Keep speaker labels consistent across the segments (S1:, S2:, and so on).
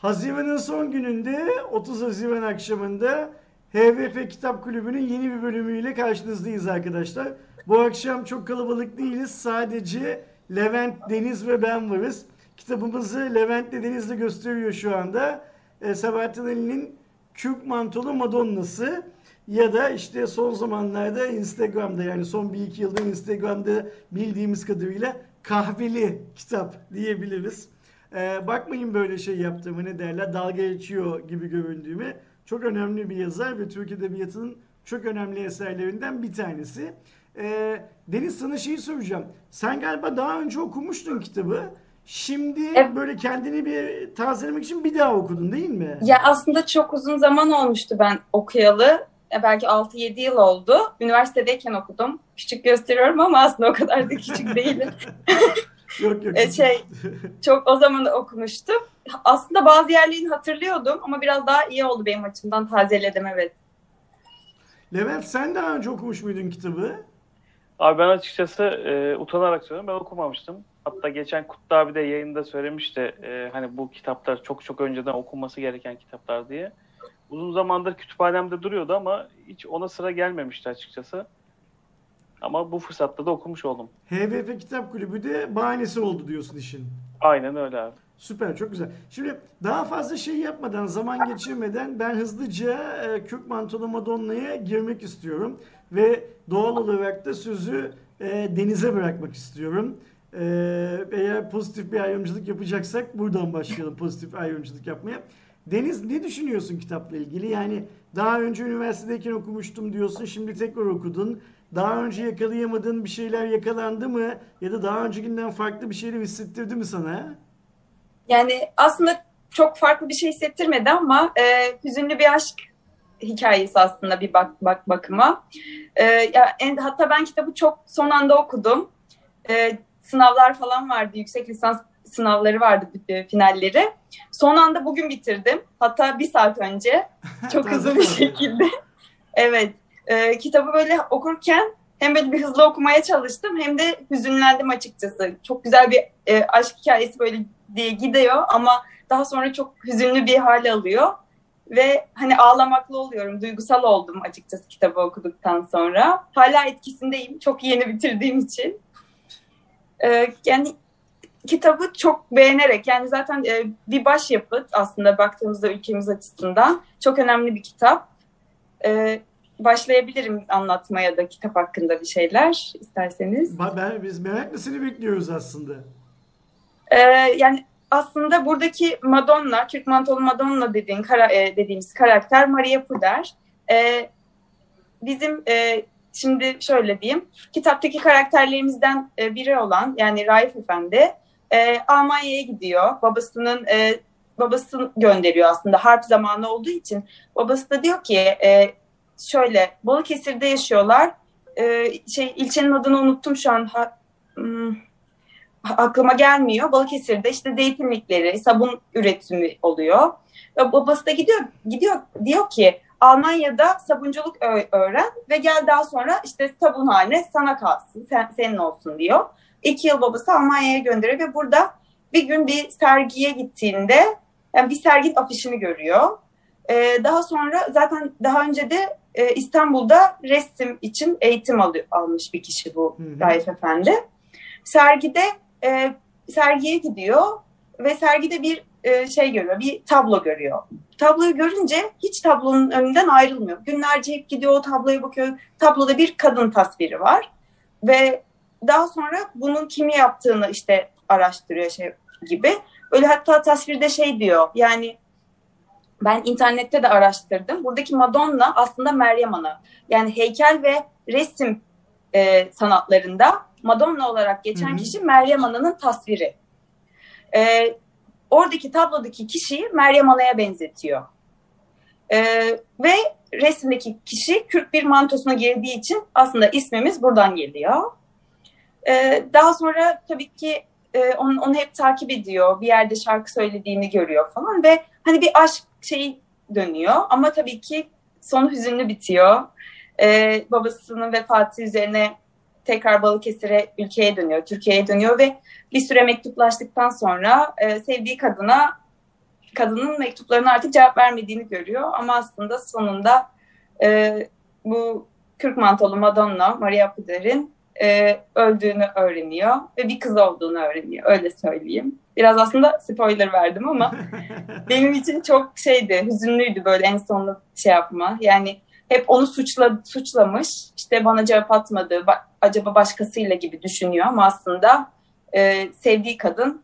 S1: Haziran'ın son gününde 30 Haziran akşamında HVP Kitap Kulübü'nün yeni bir bölümüyle karşınızdayız arkadaşlar. Bu akşam çok kalabalık değiliz. Sadece Levent, Deniz ve ben varız. Kitabımızı Levent de Deniz de gösteriyor şu anda. E, Sabahattin Ali'nin Kürk Mantolu Madonna'sı ya da işte son zamanlarda Instagram'da yani son bir iki yıldır Instagram'da bildiğimiz kadarıyla kahveli kitap diyebiliriz. Ee, bakmayın böyle şey yaptığımı ne derler dalga geçiyor gibi göründüğümü. Çok önemli bir yazar ve Türk Edebiyatı'nın çok önemli eserlerinden bir tanesi. Ee, Deniz sana şeyi soracağım. Sen galiba daha önce okumuştun kitabı. Şimdi
S2: Evet.
S1: böyle kendini bir tazelemek için bir daha okudun değil mi?
S2: Ya aslında çok uzun zaman olmuştu ben okuyalı. Ya belki 6-7 yıl oldu. Üniversitedeyken okudum. Küçük gösteriyorum ama aslında o kadar da küçük değilim.
S1: Yok yok.
S2: E, şey- Çok o zaman okumuştum. Aslında bazı yerlerini hatırlıyordum ama biraz daha iyi oldu benim açımdan. Tazeledim evet.
S1: Levent sen daha önce okumuş muydun kitabı?
S3: Abi ben açıkçası e, utanarak söylüyorum ben okumamıştım. Hatta geçen Kutlu abi de yayında söylemişti e, hani bu kitaplar çok çok önceden okunması gereken kitaplar diye. Uzun zamandır kütüphanemde duruyordu ama hiç ona sıra gelmemişti açıkçası. Ama bu fırsatta da okumuş oldum.
S1: HVP Kitap Kulübü de bahanesi oldu diyorsun işin.
S3: Aynen öyle abi.
S1: Süper, çok güzel. Şimdi daha fazla şey yapmadan, zaman geçirmeden ben hızlıca e, Kürk Mantolu Madonna'ya girmek istiyorum. Ve doğal olarak da sözü e, Deniz'e bırakmak istiyorum. E, eğer pozitif bir ayrımcılık yapacaksak buradan başlayalım pozitif ayrımcılık yapmaya. Deniz ne düşünüyorsun kitapla ilgili? Yani daha önce üniversitedeyken okumuştum diyorsun, şimdi tekrar okudun. Daha önce yakalayamadığın bir şeyler yakalandı mı? Ya da daha öncekinden farklı bir şeyler hissettirdi mi sana?
S2: Yani aslında çok farklı bir şey hissettirmedi ama e, hüzünlü bir aşk hikayesi aslında bir bak, bak bakıma. E, ya en, hatta ben kitabı çok son anda okudum. E, sınavlar falan vardı, yüksek lisans sınavları vardı, finalleri. Son anda bugün bitirdim. Hatta bir saat önce. Çok hızlı bir şekilde. Evet. E, kitabı böyle okurken hem böyle bir hızlı okumaya çalıştım hem de hüzünlendim açıkçası. Çok güzel bir e, aşk hikayesi böyle diye gidiyor ama daha sonra çok hüzünlü bir hal alıyor. Ve hani ağlamaklı oluyorum, duygusal oldum açıkçası kitabı okuduktan sonra. Hala etkisindeyim, çok yeni bitirdiğim için. Ee, yani kitabı çok beğenerek, yani zaten e, bir başyapıt aslında baktığımızda ülkemiz açısından çok önemli bir kitap. Ee, başlayabilirim anlatmaya da kitap hakkında bir şeyler isterseniz.
S1: Ben, biz merakla seni bekliyoruz aslında.
S2: Ee, yani aslında buradaki Madonna, Türk mantolu Madonna dediğin kara, e, dediğimiz karakter Maria Puder. Ee, bizim e, şimdi şöyle diyeyim, kitaptaki karakterlerimizden e, biri olan yani Raif Efendi e, Almanya'ya gidiyor. Babasının e, babası gönderiyor aslında harp zamanı olduğu için. Babası da diyor ki e, şöyle Balıkesir'de yaşıyorlar. E, şey ilçenin adını unuttum şu an. Ha, hmm, aklıma gelmiyor. Balıkesir'de işte zeytinlikleri, sabun üretimi oluyor. Ve babası da gidiyor, gidiyor diyor ki Almanya'da sabunculuk öğren ve gel daha sonra işte sabunhane sana kalsın, sen, senin olsun diyor. İki yıl babası Almanya'ya gönderiyor ve burada bir gün bir sergiye gittiğinde yani bir serginin afişini görüyor. Ee, daha sonra zaten daha önce de e, İstanbul'da resim için eğitim alıyor, almış bir kişi bu
S1: Hı hı.
S2: Raif Efendi. Sergide e, sergiye gidiyor ve sergide bir e, şey görüyor, bir tablo görüyor. Tabloyu görünce hiç tablonun önünden ayrılmıyor. Günlerce hep gidiyor o tabloya bakıyor. Tabloda bir kadın tasviri var ve daha sonra bunun kimi yaptığını işte araştırıyor şey gibi. Öyle hatta tasvirde şey diyor yani ben internette de araştırdım. Buradaki Madonna aslında Meryem Ana. Yani heykel ve resim e, sanatlarında Madonna olarak geçen
S1: Hı hı.
S2: kişi Meryem Ana'nın tasviri. E, oradaki tablodaki kişiyi Meryem Ana'ya benzetiyor. E, ve resimdeki kişi kürk bir mantosuna girdiği için aslında ismimiz buradan geliyor. E, daha sonra tabii ki e, onu, onu hep takip ediyor. Bir yerde şarkı söylediğini görüyor falan ve hani bir aşk şeyi dönüyor ama tabii ki sonu hüzünlü bitiyor. Ee, babasının vefatı üzerine tekrar Balıkesir'e ülkeye dönüyor, Türkiye'ye dönüyor ve bir süre mektuplaştıktan sonra e, sevdiği kadına kadının mektuplarına artık cevap vermediğini görüyor. Ama aslında sonunda e, bu kürk mantolu Madonna, Maria Puder'in e, öldüğünü öğreniyor ve bir kız olduğunu öğreniyor. Öyle söyleyeyim. Biraz aslında spoiler verdim ama benim için çok şeydi, hüzünlüydü böyle en sonunda şey yapma. Yani hep onu suçla, suçlamış, işte bana cevap atmadı, ba- acaba başkasıyla gibi düşünüyor ama aslında e, sevdiği kadın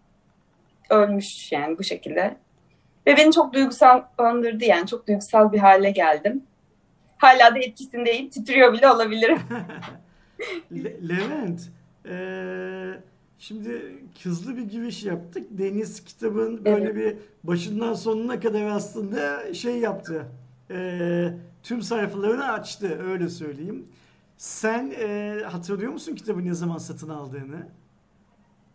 S2: ölmüş yani bu şekilde. Ve beni çok duygusallandırdı yani çok duygusal bir hale geldim. Hala da etkisindeyim, titriyor bile olabilirim.
S1: Le- Levent, eee, şimdi hızlı bir giriş yaptık. Deniz kitabın böyle bir başından sonuna kadar aslında şey yaptı. Eee, tüm sayfalarını açtı, öyle söyleyeyim. Sen eee, hatırlıyor musun kitabı ne zaman satın aldığını?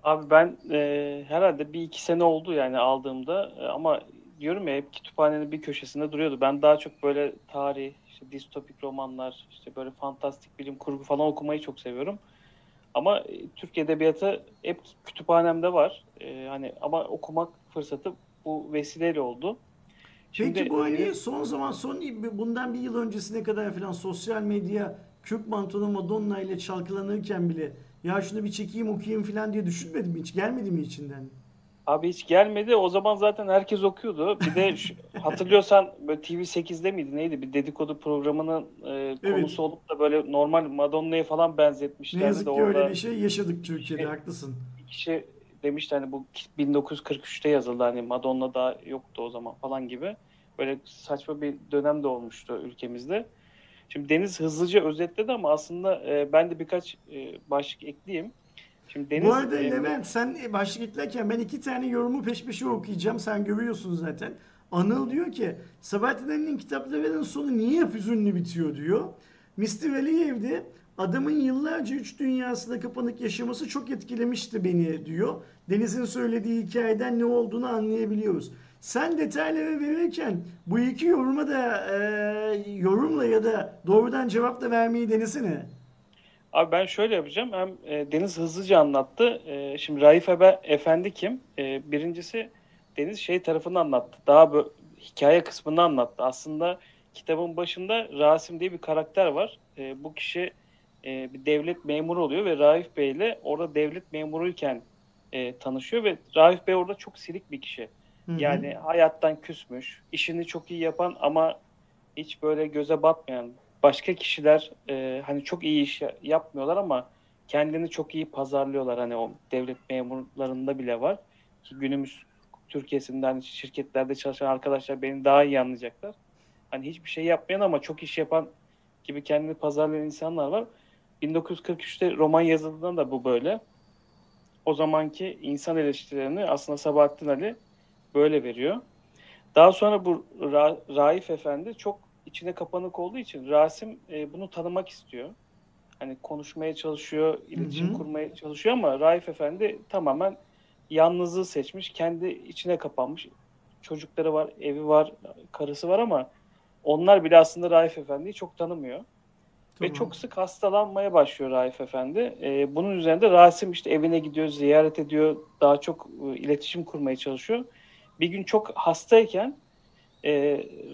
S3: Abi ben e, herhalde bir iki sene oldu yani aldığımda E, ama diyorum ya hep kütüphanenin bir köşesinde duruyordu. Ben daha çok böyle tarih, işte distopik romanlar, işte böyle fantastik bilim kurgu falan okumayı çok seviyorum. Ama e, Türk edebiyatı hep kütüphanemde var. E, hani ama okumak fırsatı bu vesileyle oldu.
S1: Peki
S3: Şimdi,
S1: bu
S3: e,
S1: hani son zaman son bundan bir yıl öncesine kadar falan sosyal medya Kürk Mantolu Madonna ile çalkalanırken bile ya şunu bir çekeyim okuyayım falan diye düşünmedin mi hiç? Gelmedi mi içinden?
S3: Abi hiç gelmedi. O zaman zaten herkes okuyordu. Bir de şu- hatırlıyorsan böyle TV8'de miydi neydi? Bir dedikodu programının e, konusu olup da böyle normal Madonna'ya falan
S1: Ne
S3: benzetmişlerdi
S1: yazık
S3: de
S1: ki öyle
S3: orada
S1: bir şey yaşadık Türkiye'de,
S3: Şey-
S1: haklısın.
S3: kişi demişti hani bu 1943'te yazıldı hani Madonna da yoktu o zaman falan gibi. Böyle saçma bir dönem de olmuştu ülkemizde. Şimdi Deniz hızlıca özetledi ama aslında e, ben de birkaç e, başlık ekleyeyim. Şimdi Deniz
S1: Bu arada
S3: e,
S1: Levent sen başlık eklerken ben iki tane yorumu peş peşe okuyacağım. Sen görüyorsun zaten. Anıl diyor ki Sabahattin Ali'nin kitaplarının sonu niye hep bitiyor diyor. Mr. Aliyev'de adamın yıllarca üç dünyasında kapanık yaşaması çok etkilemişti beni diyor. Deniz'in söylediği hikayeden ne olduğunu anlayabiliyoruz. Sen detayları verirken bu iki yoruma da e, yorumla ya da doğrudan cevap da vermeyi denesene.
S3: Abi ben şöyle yapacağım. Hem e, Deniz hızlıca anlattı. E, şimdi Raif Ebe Efendi kim? E, birincisi Deniz şey tarafını anlattı. Daha bö- hikaye kısmını anlattı. Aslında kitabın başında Rasim diye bir karakter var. E, bu kişi e, bir devlet memuru oluyor ve Raif Bey ile orada devlet memuruyken e, tanışıyor ve Raif Bey orada çok silik bir kişi.
S1: Hı hı.
S3: Yani hayattan küsmüş, işini çok iyi yapan ama hiç böyle göze batmayan başka kişiler e, hani çok iyi iş ya- yapmıyorlar ama kendini çok iyi pazarlıyorlar. Hani o devlet memurlarında bile var ki günümüz Türkiye'sinde hani şirketlerde çalışan arkadaşlar beni daha iyi anlayacaklar. Hani hiçbir şey yapmayan ama çok iş yapan gibi kendini pazarlayan insanlar var. 1943'te roman yazıldığında da bu böyle. O zamanki insan eleştirilerini aslında Sabahattin Ali böyle veriyor. Daha sonra bu Ra- Raif Efendi çok içine kapanık olduğu için Rasim e, bunu tanımak istiyor. Hani konuşmaya çalışıyor, iletişim
S1: Hı hı.
S3: kurmaya çalışıyor ama Raif Efendi tamamen yalnızlığı seçmiş, kendi içine kapanmış. Çocukları var, evi var, karısı var ama onlar bile aslında Raif Efendi'yi çok tanımıyor. Ve
S1: Tamam.
S3: çok sık hastalanmaya başlıyor Raif Efendi. Ee, bunun üzerinde Rasim işte evine gidiyor, ziyaret ediyor, daha çok e, iletişim kurmaya çalışıyor. Bir gün çok hastayken e,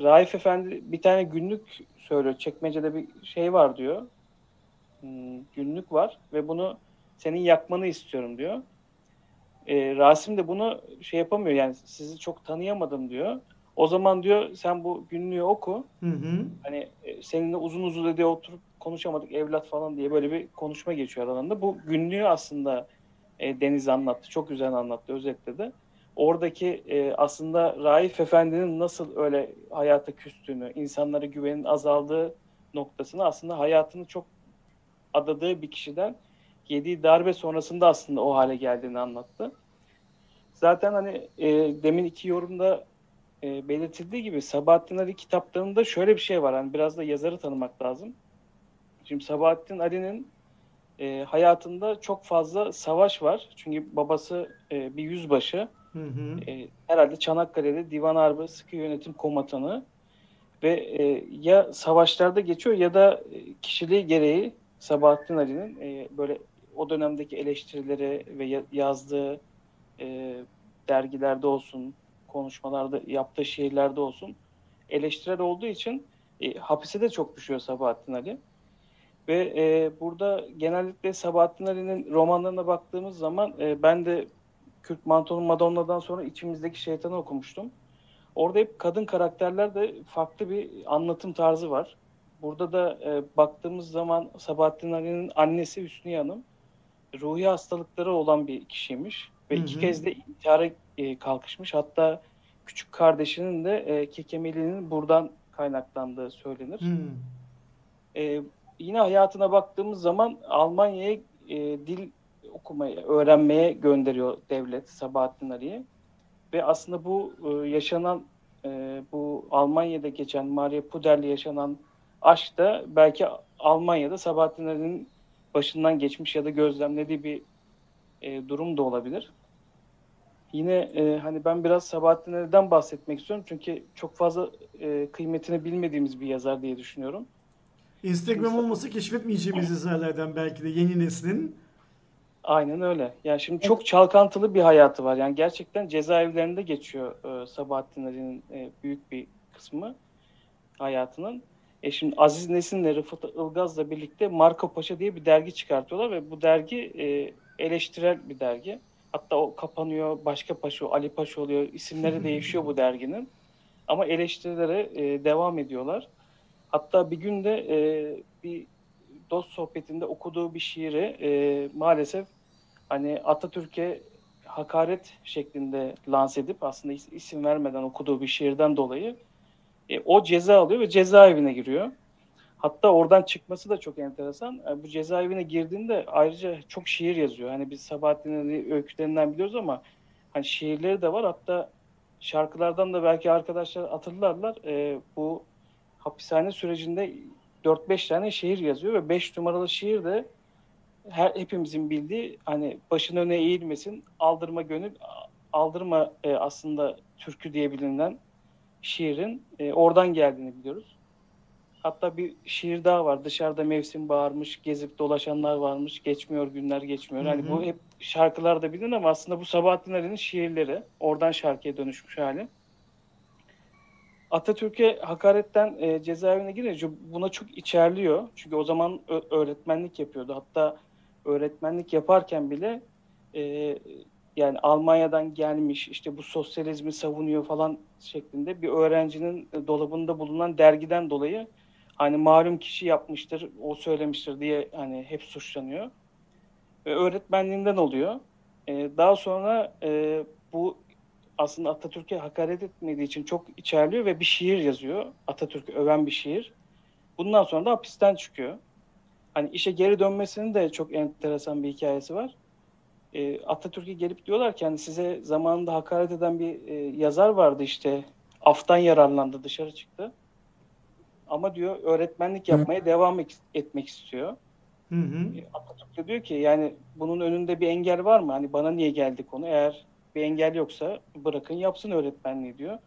S3: Raif Efendi bir tane günlük söylüyor. Çekmecede bir şey var diyor. Hmm, günlük var ve bunu senin yakmanı istiyorum diyor. E, Rasim de bunu şey yapamıyor yani sizi çok tanıyamadım diyor. O zaman diyor sen bu günlüğü oku.
S1: Hı hı.
S3: Hani e, seninle uzun uzun diye oturup konuşamadık evlat falan diye böyle bir konuşma geçiyor aralarında. Bu günlüğü aslında e, Deniz anlattı. Çok güzel anlattı, özetledi. Oradaki e, aslında Raif Efendi'nin nasıl öyle hayata küstüğünü, insanlara güvenin azaldığı noktasını aslında hayatını çok adadığı bir kişiden yediği darbe sonrasında aslında o hale geldiğini anlattı. Zaten hani e, demin iki yorumda e, belirtildiği gibi Sabahattin Ali kitaplarında şöyle bir şey var. Hani biraz da yazarı tanımak lazım. Şimdi Sabahattin Ali'nin e, hayatında çok fazla savaş var. Çünkü babası e, bir yüzbaşı.
S1: Hı hı.
S3: E, herhalde Çanakkale'de Divan Harbi Sıkı Yönetim Komutanı ve e, ya savaşlarda geçiyor ya da e, kişiliği gereği Sabahattin Ali'nin e, böyle o dönemdeki eleştirileri ve ya- yazdığı e, dergilerde olsun, konuşmalarda yaptığı şiirlerde olsun eleştirel olduğu için e, hapise de çok düşüyor Sabahattin Ali. Ve e, burada genellikle Sabahattin Ali'nin romanlarına baktığımız zaman e, ben de Kürt Mantolu Madonna'dan sonra içimizdeki şeytanı okumuştum. Orada hep kadın karakterler de farklı bir anlatım tarzı var. Burada da e, baktığımız zaman Sabahattin Ali'nin annesi Hüsniye Hanım ruhi hastalıkları olan bir kişiymiş. Ve
S1: Hı
S3: iki
S1: hı.
S3: kez de intihara e, kalkışmış. Hatta küçük kardeşinin de e, kekemeliğinin buradan kaynaklandığı söylenir.
S1: Hmm.
S3: E, yine hayatına baktığımız zaman Almanya'ya e, dil okumaya, öğrenmeye gönderiyor devlet Sabahattin Ali'yi. Ve aslında bu e, yaşanan e, bu Almanya'da geçen Maria Puder'le yaşanan aşk da belki Almanya'da Sabahattin Ali'nin başından geçmiş ya da gözlemlediği bir e, durum da olabilir. Yine e, hani ben biraz Sabahattin Ali'den bahsetmek istiyorum çünkü çok fazla e, kıymetini bilmediğimiz bir yazar diye düşünüyorum.
S1: Instagram olmasa keşfetmeyeceğimiz yazarlardan belki de yeni neslin.
S3: Aynen öyle. Yani şimdi çok çalkantılı bir hayatı var. Yani gerçekten cezaevlerinde geçiyor e, Sabahattin Ali'nin e, büyük bir kısmı hayatının. E şimdi Aziz Nesin'le Rıfat Ilgaz'la birlikte Marco Paşa diye bir dergi çıkartıyorlar ve bu dergi e, eleştirel bir dergi. Hatta o kapanıyor, başka paşa, Ali Paşa oluyor. İsimleri değişiyor bu derginin. Ama eleştirilere e, devam ediyorlar. Hatta bir gün de e, bir dost sohbetinde okuduğu bir şiiri e, maalesef hani Atatürk'e hakaret şeklinde lanse edip aslında is- isim vermeden okuduğu bir şiirden dolayı e, o ceza alıyor ve cezaevine giriyor. Hatta oradan çıkması da çok enteresan. E, bu cezaevine girdiğinde ayrıca çok şiir yazıyor. Hani biz Sabahattin Ali öykülerinden biliyoruz ama hani şiirleri de var. Hatta şarkılardan da belki arkadaşlar hatırlarlar. E, bu hapishane sürecinde 4-5 tane şiir yazıyor ve 5 numaralı şiir de her hepimizin bildiği hani başın öne eğilmesin, aldırma gönül, aldırma e, aslında türkü diye bilinen şiirin e, oradan geldiğini biliyoruz. Hatta bir şiir daha var. Dışarıda mevsim bağırmış, gezip dolaşanlar varmış, geçmiyor günler geçmiyor.
S1: Hı
S3: Hani
S1: hı.
S3: bu hep şarkılarda bilin ama aslında bu Sabahattin Ali'nin şiirleri. Oradan şarkıya dönüşmüş hali. Atatürk'e hakaretten e, cezaevine girince buna çok içerliyor. Çünkü o zaman öğretmenlik yapıyordu. Hatta öğretmenlik yaparken bile e, yani Almanya'dan gelmiş işte bu sosyalizmi savunuyor falan şeklinde bir öğrencinin dolabında bulunan dergiden dolayı hani malum kişi yapmıştır, o söylemiştir diye hani hep suçlanıyor. Ve öğretmenliğinden oluyor. E, daha sonra e, aslında Atatürk'e hakaret etmediği için çok içerliyor ve bir şiir yazıyor. Atatürk'ü öven bir şiir. Bundan sonra da hapisten çıkıyor. Hani işe geri dönmesinin de çok enteresan bir hikayesi var. E, Atatürk'e gelip diyorlar ki hani size zamanında hakaret eden bir e, yazar vardı işte aftan yararlandı dışarı çıktı. Ama diyor öğretmenlik yapmaya devam ek- etmek istiyor.
S1: Hı hı.
S3: E, Atatürk de diyor ki yani bunun önünde bir engel var mı? Hani bana niye geldi konu? Eğer bir engel yoksa bırakın yapsın öğretmenliği diyor.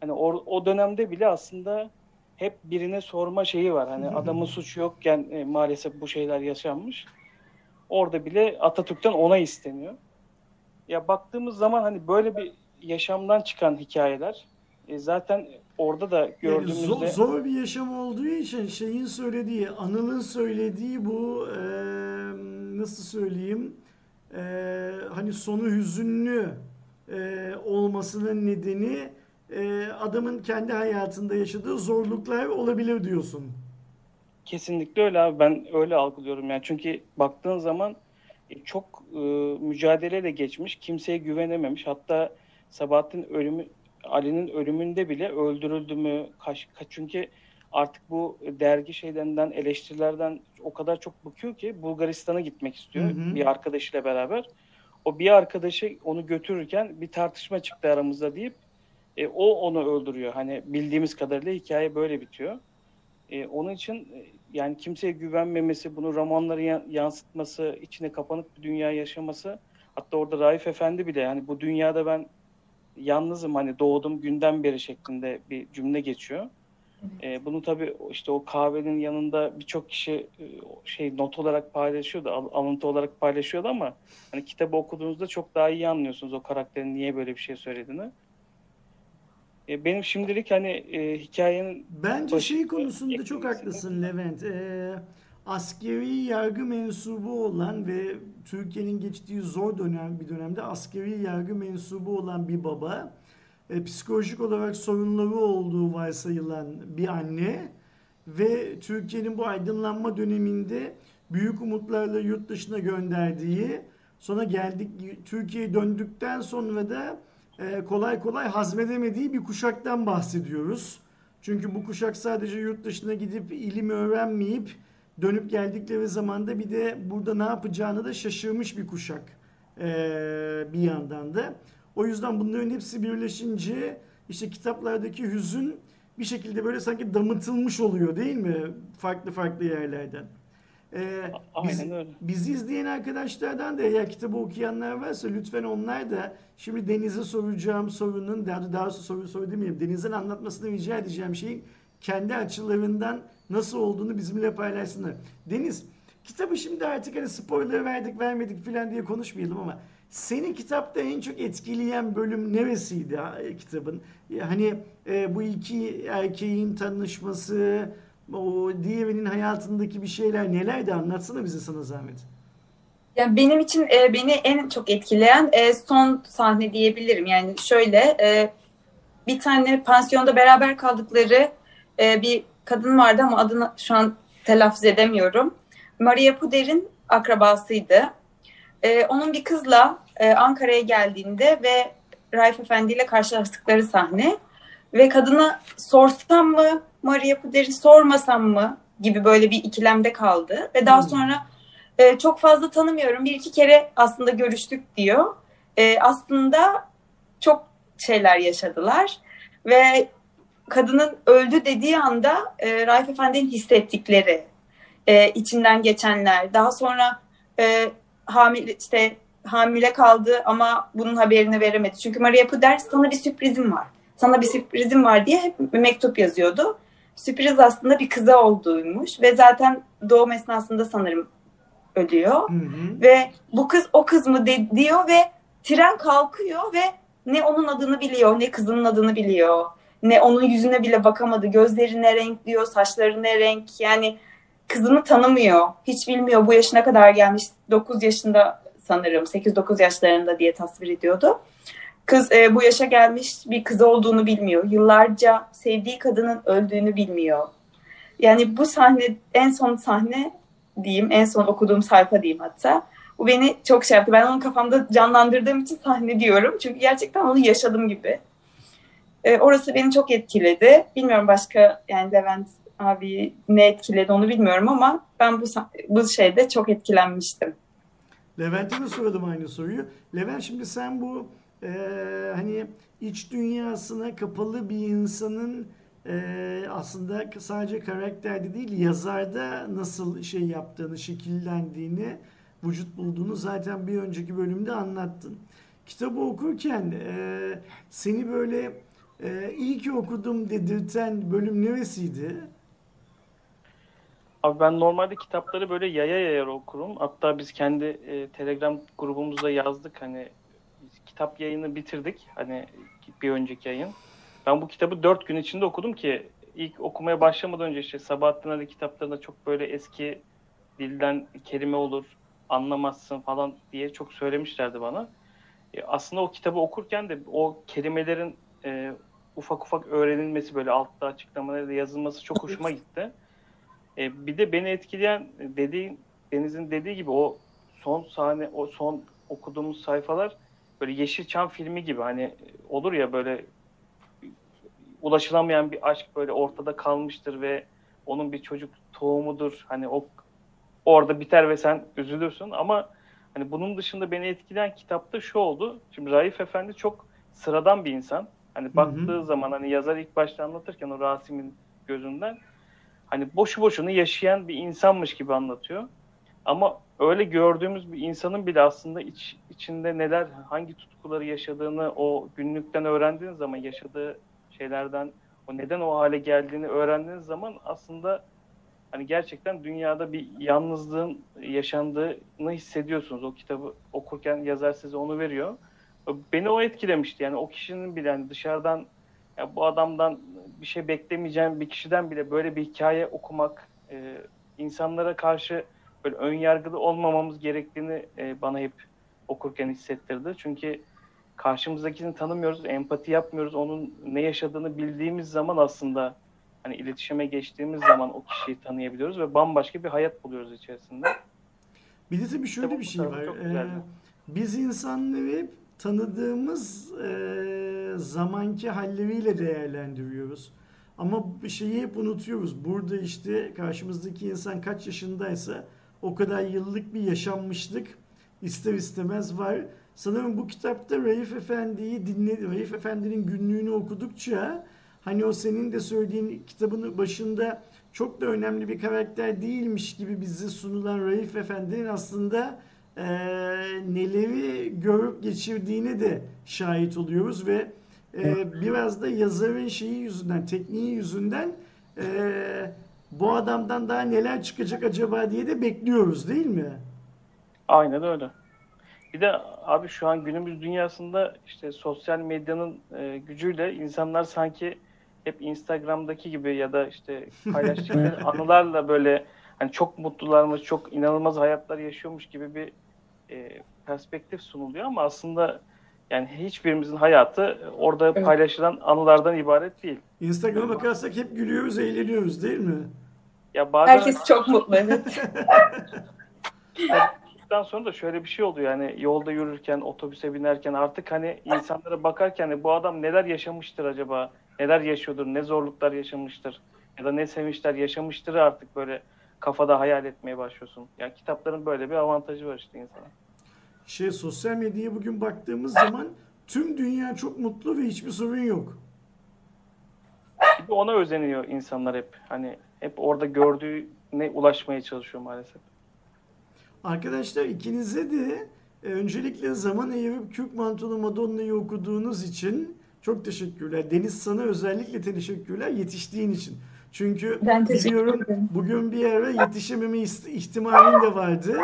S3: Hani o, o dönemde bile aslında hep birine sorma şeyi var. Hani adamın suçu yokken e, maalesef bu şeyler yaşanmış. Orada bile Atatürk'ten ona isteniyor. Ya baktığımız zaman hani böyle bir yaşamdan çıkan hikayeler e, zaten orada da
S1: Yani
S3: gördüğümüzde
S1: zor, zor bir yaşam olduğu için şeyin söylediği, Anıl'ın söylediği bu eee, nasıl söyleyeyim eee, hani sonu hüzünlü eee, olmasının nedeni eee, adamın kendi hayatında yaşadığı zorluklar olabilir diyorsun.
S3: Kesinlikle öyle abi. Ben öyle algılıyorum yani. Çünkü baktığın zaman e, çok e, mücadeleyle geçmiş. Kimseye güvenememiş. Hatta Sabahattin ölümü Ali'nin ölümünde bile öldürüldü mü? Kaç, kaç, çünkü artık bu dergi şeylerinden, eleştirilerden o kadar çok bıkıyor ki Bulgaristan'a gitmek istiyor
S1: Hı hı.
S3: bir arkadaşıyla beraber. O bir arkadaşı onu götürürken bir tartışma çıktı aramızda deyip e, o onu öldürüyor. Hani bildiğimiz kadarıyla hikaye böyle bitiyor. E, onun için e, yani kimseye güvenmemesi, bunu romanları ya- yansıtması, içine kapanık bir dünya yaşaması. Hatta orada Raif Efendi bile yani bu dünyada ben yalnızım hani doğdum günden beri şeklinde bir cümle geçiyor. E, bunu tabii işte o kahvenin yanında birçok kişi e, şey not olarak paylaşıyordu, al- alıntı olarak paylaşıyordu ama hani kitabı okuduğunuzda çok daha iyi anlıyorsunuz o karakterin niye böyle bir şey söylediğini. E, benim şimdilik hani e, hikayenin
S1: Bence
S3: Başı-
S1: şey konusunda çok haklısın Levent. Ee, askeri yargı mensubu olan ve Türkiye'nin geçtiği zor dönem bir dönemde askeri yargı mensubu olan bir baba, e, psikolojik olarak sorunları olduğu varsayılan bir anne ve Türkiye'nin bu aydınlanma döneminde büyük umutlarla yurt dışına gönderdiği, sonra geldik Türkiye'ye döndükten sonra da e, kolay kolay hazmedemediği bir kuşaktan bahsediyoruz. Çünkü bu kuşak sadece yurt dışına gidip ilim öğrenmeyip dönüp geldikleri zaman da bir de burada ne yapacağını da şaşırmış bir kuşak e, bir yandan da. O yüzden bunların hepsi birleşince işte kitaplardaki hüzün bir şekilde böyle sanki damıtılmış oluyor değil mi? Farklı farklı yerlerden. Ee, biz-. Bizi izleyen arkadaşlardan da eğer kitabı okuyanlar varsa lütfen onlar da şimdi Deniz'e soracağım sorunun daha, daha doğrusu soru soru demeyeyim. Deniz'in anlatmasını rica edeceğim şeyin kendi açılarından nasıl olduğunu bizimle paylaşsınlar. Deniz kitabı şimdi artık hani spoiler verdik vermedik filan diye konuşmayalım ama seni kitapta en çok etkileyen bölüm neresiydi e, kitabın? Ya Hani e, bu iki erkeğin tanışması, o diğerinin hayatındaki bir şeyler nelerdi anlatsana bize sana zahmet.
S2: Yani benim için e, beni en çok etkileyen e, son sahne diyebilirim. Yani şöyle e, bir tane pansiyonda beraber kaldıkları e, bir kadın vardı ama adını şu an telaffuz edemiyorum. Maria Puder'in akrabasıydı. E, onun bir kızla e, Ankara'ya geldiğinde ve Raif Efendi ile karşılaştıkları sahne ve kadına sorsam mı Maria Puder'i sormasam mı gibi böyle bir ikilemde kaldı ve daha
S1: Hmm.
S2: sonra e, çok fazla tanımıyorum. Bir iki kere aslında görüştük diyor. E, aslında çok şeyler yaşadılar ve kadının öldü dediği anda e, Raif Efendi'nin hissettikleri, e, içinden geçenler, daha sonra e, hamile işte hamile kaldı ama bunun haberini veremedi. Çünkü Maria Puder sana bir sürprizim var. Sana bir sürprizim var diye hep mektup yazıyordu. Sürpriz aslında bir kıza olduğuymuş ve zaten doğum esnasında sanırım ölüyor.
S1: Hı hı.
S2: Ve bu kız o kız mı de- diyor ve tren kalkıyor ve ne onun adını biliyor ne kızının adını biliyor. Ne onun yüzüne bile bakamadı. Gözleri ne renk diyor, saçları ne renk. Yani kızını tanımıyor. Hiç bilmiyor bu yaşına kadar gelmiş. 9 yaşında sanırım 8-9 yaşlarında diye tasvir ediyordu. Kız e, bu yaşa gelmiş bir kız olduğunu bilmiyor. Yıllarca sevdiği kadının öldüğünü bilmiyor. Yani bu sahne en son sahne diyeyim. En son okuduğum sayfa diyeyim hatta. Bu beni çok şey yaptı. Ben onu kafamda canlandırdığım için sahne diyorum. Çünkü gerçekten onu yaşadım gibi. Ee, orası beni çok etkiledi. Bilmiyorum başka yani Levent abi ne etkiledi onu bilmiyorum ama ben bu bu şeyde çok etkilenmiştim.
S1: Levent'e de soralım aynı soruyu. Levent şimdi sen bu e, hani iç dünyasına kapalı bir insanın e, aslında sadece karakterde değil yazarda nasıl şey yaptığını, şekillendiğini, vücut bulduğunu zaten bir önceki bölümde anlattın. Kitabı okurken e, seni böyle e, iyi ki okudum dedirten bölüm neresiydi?
S3: Abi ben normalde kitapları böyle yaya yaya okurum. Hatta biz kendi e, Telegram grubumuzda yazdık hani kitap yayını bitirdik. Hani bir önceki yayın. Ben bu kitabı dört gün içinde okudum ki ilk okumaya başlamadan önce işte Sabahattin Ali kitaplarında çok böyle eski dilden kelime olur anlamazsın falan diye çok söylemişlerdi bana. E, aslında o kitabı okurken de o kelimelerin e, ufak ufak öğrenilmesi böyle altta açıklamalarıyla yazılması çok hoşuma gitti. E, bir de beni etkileyen dediğin Deniz'in dediği gibi o son sahne, o son okuduğumuz sayfalar böyle Yeşilçam filmi gibi hani olur ya böyle ulaşılamayan bir aşk böyle ortada kalmıştır ve onun bir çocuk tohumudur. Hani o orada biter ve sen üzülürsün ama hani bunun dışında beni etkileyen kitapta şu oldu. Şimdi Raif Efendi çok sıradan bir insan. Hani baktığı zaman hani yazar ilk başta anlatırken o Rasim'in gözünden hani boşu boşuna yaşayan bir insanmış gibi anlatıyor. Ama öyle gördüğümüz bir insanın bile aslında iç, içinde neler, hangi tutkuları yaşadığını o günlükten öğrendiğiniz zaman yaşadığı şeylerden o neden o hale geldiğini öğrendiğiniz zaman aslında hani gerçekten dünyada bir yalnızlığın yaşandığını hissediyorsunuz. O kitabı okurken yazar size onu veriyor. Beni o etkilemişti. Yani o kişinin bile hani dışarıdan ya bu adamdan bir şey beklemeyeceğim bir kişiden bile böyle bir hikaye okumak e, insanlara karşı böyle ön yargılı olmamamız gerektiğini e, bana hep okurken hissettirdi. Çünkü karşımızdakini tanımıyoruz, empati yapmıyoruz. Onun ne yaşadığını bildiğimiz zaman aslında hani iletişime geçtiğimiz zaman o kişiyi tanıyabiliyoruz ve bambaşka bir hayat buluyoruz içerisinde.
S1: Bir de tabii şöyle
S3: Tabii
S1: bir şey var. Ee, biz insanları hep tanıdığımız e, zamanki halleriyle değerlendiriyoruz. Ama şeyi hep unutuyoruz. Burada işte karşımızdaki insan kaç yaşındaysa o kadar yıllık bir yaşanmışlık ister istemez var. Sanırım bu kitapta Raif Efendi'yi dinle, Raif Efendi'nin günlüğünü okudukça hani o senin de söylediğin kitabın başında çok da önemli bir karakter değilmiş gibi bize sunulan Raif Efendi'nin aslında eee, neleri görüp geçirdiğine de şahit oluyoruz ve eee, biraz da yazarın şeyi yüzünden, tekniği yüzünden eee, bu adamdan daha neler çıkacak acaba diye de bekliyoruz değil mi?
S3: Aynen öyle. Bir de abi şu an günümüz dünyasında işte sosyal medyanın e, gücüyle insanlar sanki hep Instagram'daki gibi ya da işte paylaştıkları anılarla böyle hani çok mutlularmış, çok inanılmaz hayatlar yaşıyormuş gibi bir e, perspektif sunuluyor ama aslında yani hiçbirimizin hayatı orada
S2: Evet.
S3: paylaşılan anılardan ibaret değil.
S1: Instagram'a bakarsak hep gülüyoruz, eğleniyoruz değil mi?
S3: Ya bazen
S2: Herkes çok mutlu evet.
S3: Daha sonra da şöyle bir şey oluyor yani yolda yürürken, otobüse binerken artık hani insanlara bakarken de bu adam neler yaşamıştır acaba? Neler yaşıyordur? Ne zorluklar yaşamıştır? Ya da ne sevinçler yaşamıştır artık böyle kafada hayal etmeye başlıyorsun. Yani kitapların böyle bir avantajı var işte insana.
S1: Şey sosyal medyaya bugün baktığımız zaman tüm dünya çok mutlu ve hiçbir sorun yok.
S3: Ona özeniyor insanlar hep. Hani hep orada gördüğüne ulaşmaya çalışıyor maalesef.
S1: Arkadaşlar ikinize de e, öncelikle zaman ayırıp Kürk Mantolu Madonna'yı okuduğunuz için çok teşekkürler. Deniz sana özellikle teşekkürler yetiştiğin için. Çünkü
S2: Ben
S1: biliyorum bugün bir ara yetişememe ihtimalin de vardı.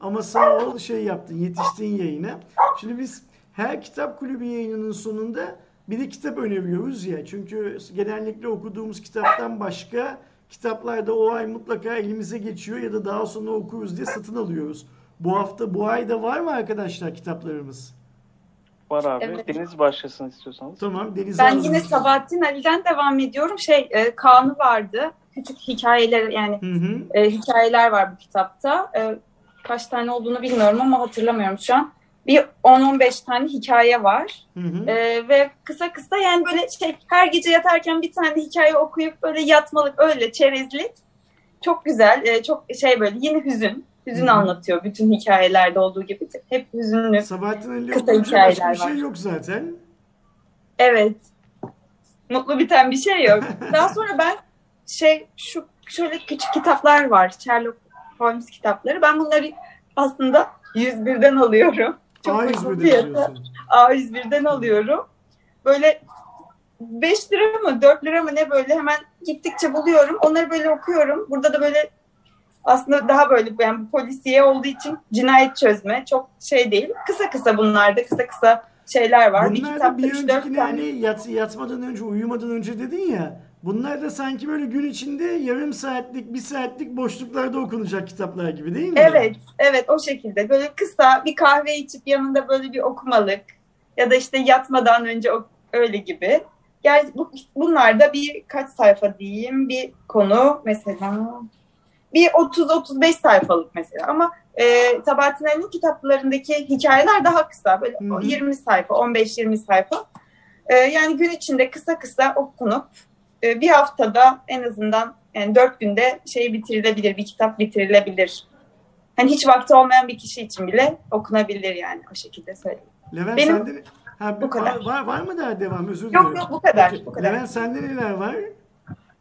S1: Ama sağ ol şey yaptın, yetiştin yayına. Şimdi biz her kitap kulübü yayınının sonunda bir de kitap öneriyoruz ya. Çünkü genellikle okuduğumuz kitaptan başka kitaplar da o ay mutlaka elimize geçiyor ya da daha sonra okuruz diye satın alıyoruz. Bu hafta, bu ayda var mı arkadaşlar kitaplarımız?
S3: Var abi.
S2: Evet.
S3: Deniz başlasın istiyorsanız.
S1: Tamam, Deniz
S2: Ben yine Sabahattin Ali'den devam ediyorum. Şey e, Kaan'ı vardı. Küçük hikayeler yani
S1: Hı hı.
S2: e, hikayeler var bu kitapta. E, kaç tane olduğunu bilmiyorum ama hatırlamıyorum şu an. Bir 10-15 tane hikaye var.
S1: Hı hı.
S2: E, ve kısa kısa yani böyle şey her gece yatarken bir tane hikaye okuyup böyle yatmalık öyle çerezlik. Çok güzel. e, çok şey böyle yine hüzün. Hüzün
S1: Hı hı.
S2: anlatıyor bütün hikayelerde olduğu gibi. Hep hüzünlü.
S1: Sabahattin Ali
S2: kısa
S1: okuyunca başka
S2: hikayeler
S1: bir şey
S2: var.
S1: yok zaten.
S2: Evet. Mutlu biten bir şey yok. Daha sonra ben şey şu şöyle küçük kitaplar var. Sherlock Holmes kitapları. Ben bunları aslında 101'den alıyorum. Çok uygun
S1: A101'de
S2: fiyatı.
S1: diyorsun.
S2: A101'den alıyorum. Böyle 5 lira mı 4 lira mı ne böyle hemen gittikçe buluyorum. Onları böyle okuyorum. Burada da böyle aslında daha böyle yani bu polisiye olduğu için cinayet çözme çok şey değil. Kısa kısa bunlarda kısa kısa şeyler var. bir
S1: Bunlar da
S2: kitapta
S1: bir
S2: 3-4
S1: öncekine
S2: tane.
S1: hani yat, yatmadan önce, uyumadan önce dedin ya. Bunlar da sanki böyle gün içinde yarım saatlik, bir saatlik boşluklarda okunacak kitaplar gibi değil mi?
S2: Evet, evet o şekilde. Böyle kısa bir kahve içip yanında böyle bir okumalık ya da işte yatmadan önce öyle gibi. Yani bu, bunlar da bir kaç sayfa diyeyim bir konu mesela bir 30-35 sayfalık mesela ama e, Sabahattin Ali'nin kitaplarındaki hikayeler daha kısa böyle
S1: Hı hı.
S2: 20 sayfa 15-20 sayfa E, yani gün içinde kısa kısa okunup e, bir haftada en azından yani 4 günde şey bitirilebilir bir kitap bitirilebilir. Hani hiç vakti olmayan bir kişi için bile okunabilir yani o şekilde söyleyeyim.
S1: Levent
S2: Benim-
S1: sende ha,
S2: bu kadar.
S1: Var, var, mı daha devam? Özür
S2: Yok
S1: diliyorum.
S2: yok bu kadar.
S1: Peki,
S2: Bu kadar.
S1: Levent sende neler var?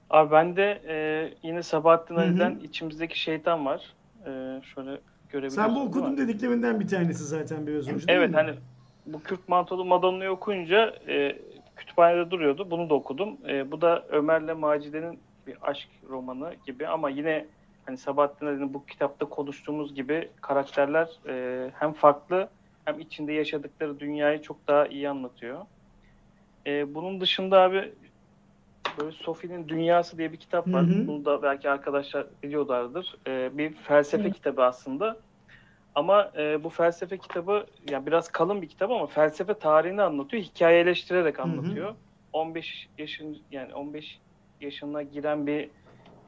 S3: Abi bende e, yine Sabahattin. Ali'den içimizdeki şeytan var. E, şöyle görebiliyorsunuz.
S1: Sen bu okudum dediklerinden bir tanesi zaten biraz önce
S3: Evet hani bu Kürt Mantolu Madonna'yı okuyunca e, kütüphanede duruyordu. Bunu da okudum. E, bu da Ömer'le Macide'nin bir aşk romanı gibi ama yine hani Sabahattin Ali'nin bu kitapta konuştuğumuz gibi karakterler e, hem farklı hem içinde yaşadıkları dünyayı çok daha iyi anlatıyor. E, bunun dışında abi böyle Sophie'nin Dünyası diye bir kitap var.
S1: Hı hı.
S3: Bunu da belki arkadaşlar biliyorlardır. E, bir felsefe
S2: Hı.
S3: kitabı aslında. Ama e, bu felsefe kitabı yani biraz kalın bir kitap ama felsefe tarihini anlatıyor. Hikayeleştirerek
S1: hı.
S3: anlatıyor. 15 yaşın yani 15 yaşına giren bir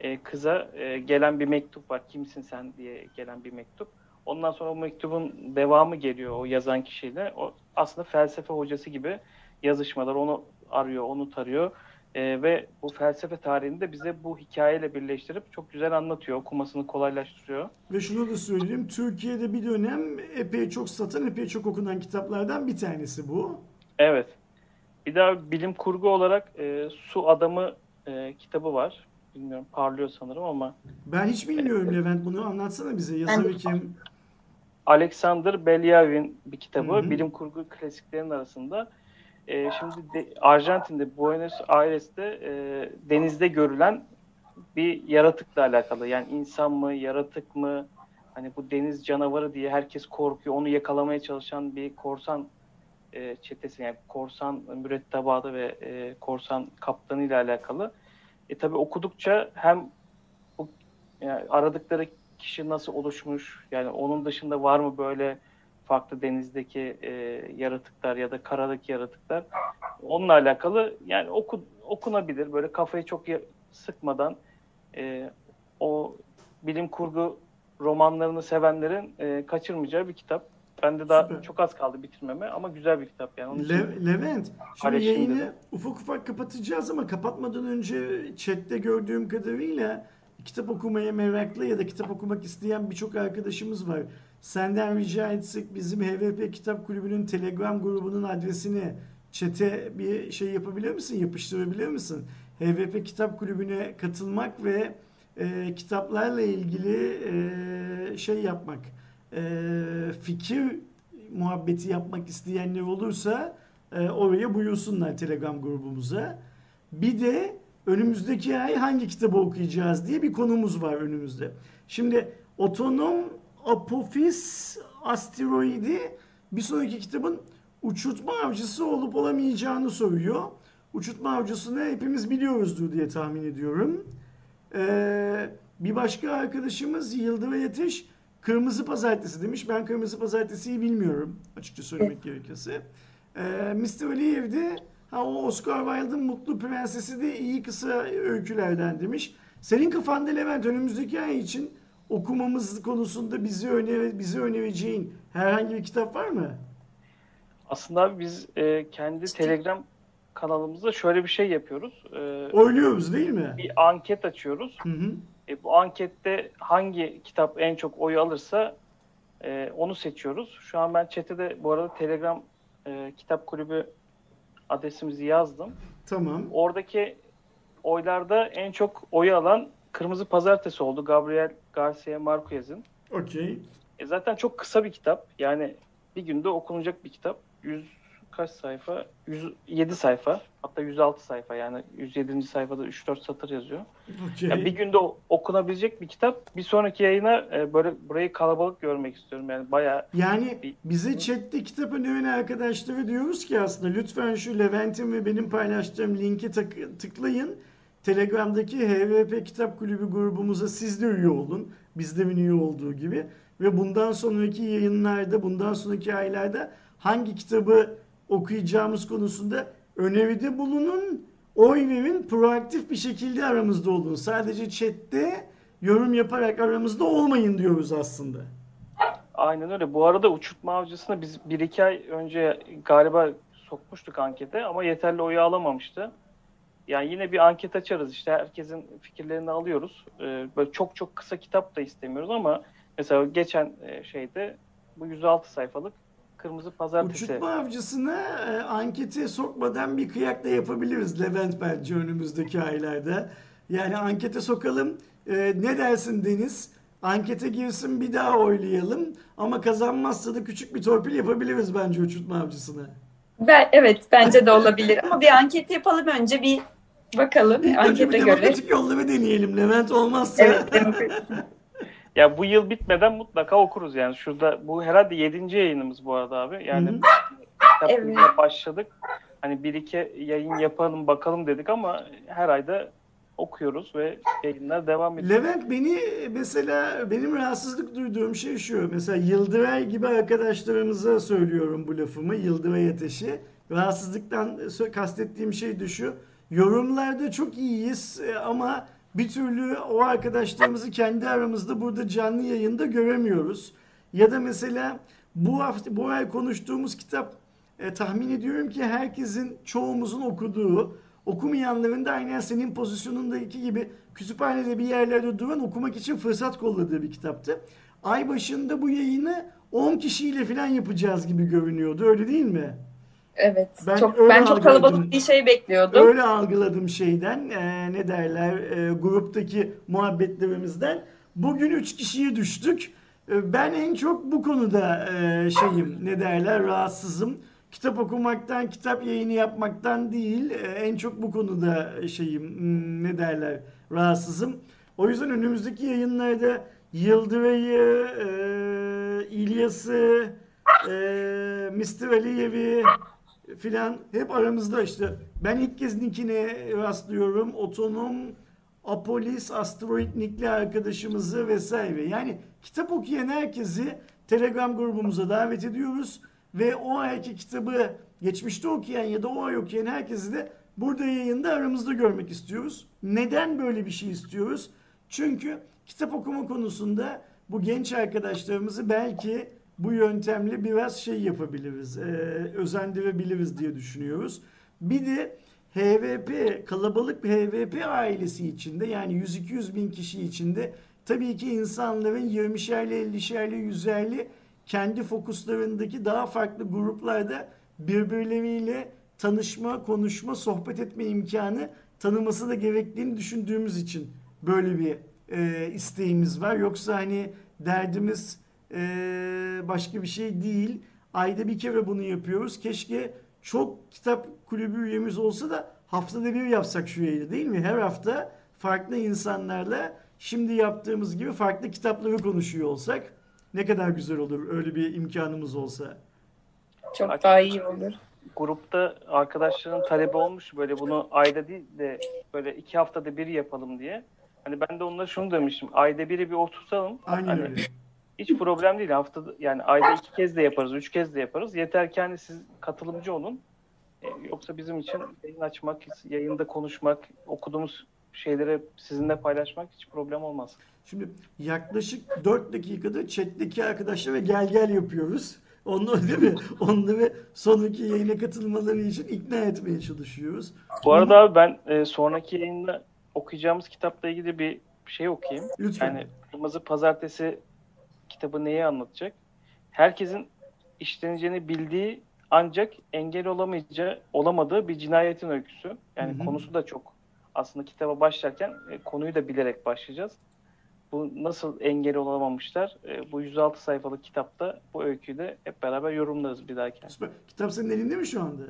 S3: e, kıza e, gelen bir mektup var. Kimsin sen diye gelen bir mektup. Ondan sonra o mektubun devamı geliyor o yazan kişiyle. O aslında felsefe hocası gibi yazışmalar. Onu arıyor, onu tarıyor. E, ve bu felsefe tarihini de bize bu hikayeyle birleştirip çok güzel anlatıyor. Okumasını kolaylaştırıyor.
S1: Ve şunu da söyleyeyim. Türkiye'de bir dönem epey çok satan, epey çok okunan kitaplardan bir tanesi bu.
S3: Evet. Bir daha bilim kurgu olarak e, Su Adamı e, kitabı var. Bilmiyorum parlıyor sanırım ama
S1: Ben hiç bilmiyorum Levent. Bunu anlatsana bize. Yazarı kim?
S3: Alexander Belyavin bir kitabı.
S1: Hı hı.
S3: Bilim kurgu klasiklerin arasında. E, şimdi de, Arjantin'de Buenos Aires'te e, denizde görülen bir yaratıkla alakalı. Yani insan mı, yaratık mı? Hani bu deniz canavarı diye herkes korkuyor. Onu yakalamaya çalışan bir korsan e, çetesi yani korsan mürettebatı ve e, korsan kaptanı ile alakalı. E tabi okudukça hem bu yani aradıkları kişi nasıl oluşmuş yani onun dışında var mı böyle farklı denizdeki e, yaratıklar ya da karadaki yaratıklar onunla alakalı yani oku, okunabilir böyle kafayı çok sıkmadan e, o bilim kurgu romanlarını sevenlerin e, kaçırmayacağı bir kitap. Bende daha
S1: Süper.
S3: çok az kaldı bitirmeme ama güzel bir kitap yani. Onun
S1: Le- Levent, şimdi yayını
S3: dedim.
S1: ufak ufak kapatacağız ama kapatmadan önce chatte gördüğüm kadarıyla kitap okumaya meraklı ya da kitap okumak isteyen birçok arkadaşımız var. Senden rica etsek bizim HVP Kitap Kulübü'nün Telegram grubunun adresini chat'e bir şey yapabilir misin? Yapıştırabilir misin? HVP Kitap Kulübü'ne katılmak ve e, kitaplarla ilgili e, şey yapmak, e, fikir muhabbeti yapmak isteyenler olursa e, oraya buyursunlar Telegram grubumuza. Bir de önümüzdeki ay hangi kitabı okuyacağız diye bir konumuz var önümüzde. Şimdi otonom apofis asteroidi bir sonraki kitabın uçurtma avcısı olup olamayacağını soruyor. Uçurtma avcısını hepimiz biliyoruzdur diye tahmin ediyorum. Ee, bir başka arkadaşımız Yıldıray Ateş Kırmızı Pazartesi demiş. Ben Kırmızı Pazartesi'yi bilmiyorum açıkça söylemek gerekirse. Ee, Mr. Aliyev de ha, o Oscar Wilde'ın Mutlu Prensesi de iyi kısa öykülerden demiş. Senin kafanda Levent önümüzdeki ay için okumamız konusunda bizi öner bizi önereceğin herhangi bir kitap var mı?
S3: Aslında abi biz e, kendi Telegram kanalımızda şöyle bir şey yapıyoruz. E,
S1: Oyluyoruz değil mi?
S3: bir anket açıyoruz.
S1: Hı hı.
S3: E, bu ankette hangi kitap en çok oy alırsa e, onu seçiyoruz. Şu an ben chat'e de bu arada Telegram e, kitap kulübü adresimizi yazdım.
S1: Tamam.
S3: Oradaki oylarda en çok oyu alan Kırmızı Pazartesi oldu. Gabriel Garcia Marquez'in.
S1: Okey.
S3: E, zaten çok kısa bir kitap. Yani bir günde okunacak bir kitap. 100 kaç sayfa? 107 sayfa. Hatta 106 sayfa yani 107. sayfada 3-4 satır yazıyor.
S1: Okey.
S3: Yani bir günde okunabilecek bir kitap. Bir sonraki yayına e, böyle burayı kalabalık görmek istiyorum. Yani bayağı
S1: Yani bize chatte kitap öneren arkadaşlara diyoruz ki aslında lütfen şu Levent'in ve benim paylaştığım linki tıklayın. Telegram'daki HVP Kitap Kulübü grubumuza siz de üye olun. Bizde üye olduğu gibi. Ve bundan sonraki yayınlarda, bundan sonraki aylarda hangi kitabı okuyacağımız konusunda öneride bulunun. Oy verin, proaktif bir şekilde aramızda olun. Sadece chatte yorum yaparak aramızda olmayın diyoruz aslında.
S3: aynen öyle. Bu arada uçurtma avcısını biz bir iki ay önce galiba sokmuştuk ankete ama yeterli oyu alamamıştı. Yani yine bir anket açarız işte herkesin fikirlerini alıyoruz. Ee, böyle çok çok kısa kitap da istemiyoruz ama mesela geçen e, şeyde bu 106 sayfalık Kırmızı Pazartesi.
S1: Uçurtma avcısına e, ankete sokmadan bir kıyak da yapabiliriz Levent bence önümüzdeki aylarda. Yani ankete sokalım. E, ne dersin Deniz? Ankete girsin bir daha oylayalım. Ama kazanmazsa da küçük bir torpil yapabiliriz bence uçurtma avcısına.
S2: Ben, evet bence de olabilir ama bir anket yapalım önce bir bakalım
S1: önce
S2: ankete
S1: bir
S2: göre.
S1: demokratik yolla bir deneyelim Levent olmazsa.
S2: Evet, demokratik.
S3: Ya bu yıl bitmeden mutlaka okuruz yani. Şurada bu herhalde 7. yayınımız bu arada abi. Yani
S2: Evet.
S3: başladık. hani bir iki yayın yapalım bakalım dedik ama her ayda okuyoruz ve yayınlar devam ediyor.
S1: Levent beni mesela benim rahatsızlık duyduğum şey şu. Mesela Yıldıray gibi arkadaşlarımıza söylüyorum bu lafımı. Yıldıray Ateş'i. Rahatsızlıktan kastettiğim şey de şu. Yorumlarda çok iyiyiz e, ama bir türlü o arkadaşlarımızı kendi aramızda burada canlı yayında göremiyoruz. Ya da mesela bu hafta bu ay konuştuğumuz kitap e, tahmin ediyorum ki herkesin çoğumuzun okuduğu okumayanların da aynen senin pozisyonundaki gibi kütüphanede bir yerlerde duran okumak için fırsat kolladığı bir kitaptı. Ay başında bu yayını 10 kişiyle falan yapacağız gibi görünüyordu öyle değil mi?
S2: Evet.
S1: Ben
S2: çok ben çok kalabalık bir şey bekliyordum.
S1: Öyle algıladım şeyden e, ne derler e, gruptaki muhabbetlerimizden. Bugün 3 kişiye düştük. E, ben en çok bu konuda e, şeyim ne derler rahatsızım. Kitap okumaktan, kitap yayını yapmaktan değil e, en çok bu konuda şeyim hmm, ne derler rahatsızım. O yüzden önümüzdeki yayınlarda Yıldıray'ı, e, İlyas'ı, e, Mr. Aliyev'i filan hep aramızda işte. Ben ilk kez nickine rastlıyorum. Otonom, Apolis, Asteroid nickli arkadaşımızı vesaire. Yani kitap okuyan herkesi Telegram grubumuza davet ediyoruz. Ve o ayki kitabı geçmişte okuyan ya da o ay okuyan herkesi de burada yayında aramızda görmek istiyoruz. Neden böyle bir şey istiyoruz? Çünkü kitap okuma konusunda bu genç arkadaşlarımızı belki bu yöntemle biraz şey yapabiliriz, e, özendirebiliriz diye düşünüyoruz. Bir de HVP, kalabalık bir HVP ailesi içinde yani 100-200 bin kişi içinde tabii ki insanların 20'şerli, 50'şerli, 100'erli kendi fokuslarındaki daha farklı gruplarda birbirleriyle tanışma, konuşma, sohbet etme imkanı tanıması da gerektiğini düşündüğümüz için böyle bir e, isteğimiz var. Yoksa hani derdimiz e, başka bir şey değil. Ayda bir kere bunu yapıyoruz. Keşke çok kitap kulübü üyemiz olsa da haftada bir yapsak şu yayını değil mi? Her hafta farklı insanlarla şimdi yaptığımız gibi farklı kitapları konuşuyor olsak ne kadar güzel olur öyle bir imkanımız olsa.
S2: Çok daha iyi olur.
S3: Grupta arkadaşların talebi olmuş böyle bunu ayda değil de böyle iki haftada bir yapalım diye. Hani ben de onlara şunu demiştim. Ayda biri bir oturtalım.
S1: Aynen
S3: Hani
S1: öyle.
S3: Hiç problem değil. Haftada yani ayda iki kez de yaparız, üç kez de yaparız. Yeter ki hani siz katılımcı olun. E, yoksa bizim için yayın açmak, yayında konuşmak, okuduğumuz şeyleri sizinle paylaşmak hiç problem olmaz.
S1: Şimdi yaklaşık 4 dakikada chat'teki arkadaşlara gel gel yapıyoruz. Onları değil mi? Onları sonraki yayına katılmaları için ikna etmeye çalışıyoruz.
S3: Bu arada abi ben e, sonraki yayında okuyacağımız kitapla ilgili bir şey okuyayım.
S1: Lütfen.
S3: Yani Kırmızı Pazartesi kitabı neyi anlatacak? Herkesin işleneceğini bildiği ancak engel olamayacağı, olamadığı bir cinayetin öyküsü. Yani
S1: Hı hı.
S3: konusu da çok. Aslında kitaba başlarken e, konuyu da bilerek başlayacağız. Bu nasıl engel olamamışlar? E, bu 106 sayfalık kitapta bu öyküyü de hep beraber yorumlarız bir dahaki.
S1: Süper. Kitap senin elinde mi şu anda?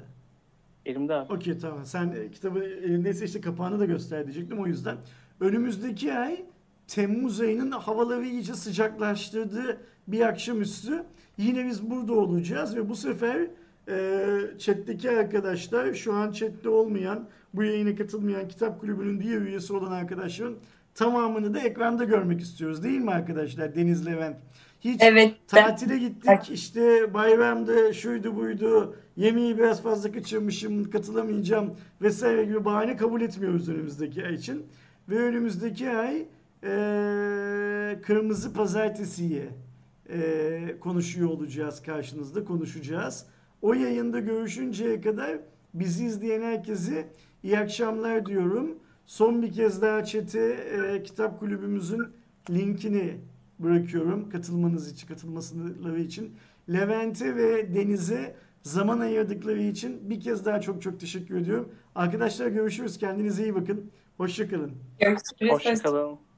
S3: Elimde abi.
S1: Okey tamam. Sen e, kitabı elindeyse işte kapağını da göster diyecektim o yüzden. Önümüzdeki ay Temmuz ayının havaları iyice sıcaklaştırdığı bir akşamüstü yine biz burada olacağız ve bu sefer e, chat'teki arkadaşlar şu an chat'te olmayan bu yayına katılmayan kitap kulübünün diğer üyesi olan arkadaşların tamamını da ekranda görmek istiyoruz değil mi arkadaşlar Deniz Levent? Hiç
S2: Evet.
S1: Tatile gittik işte bayramda şuydu buydu yemeği biraz fazla kaçırmışım katılamayacağım vesaire gibi bahane kabul etmiyoruz önümüzdeki ay için. Ve önümüzdeki ay eee, Kırmızı Pazartesi'yi eee, konuşuyor olacağız karşınızda konuşacağız. O yayında görüşünceye kadar bizi izleyen herkese iyi akşamlar diyorum. Son bir kez daha çete eee, kitap kulübümüzün linkini bırakıyorum katılmanız için, katılmasıları için. Levent'e ve Deniz'e zaman ayırdıkları için bir kez daha çok çok teşekkür ediyorum. Arkadaşlar görüşürüz. Kendinize iyi bakın. Hoşçakalın.
S2: Görüşürüz.
S3: Hoşçakalın.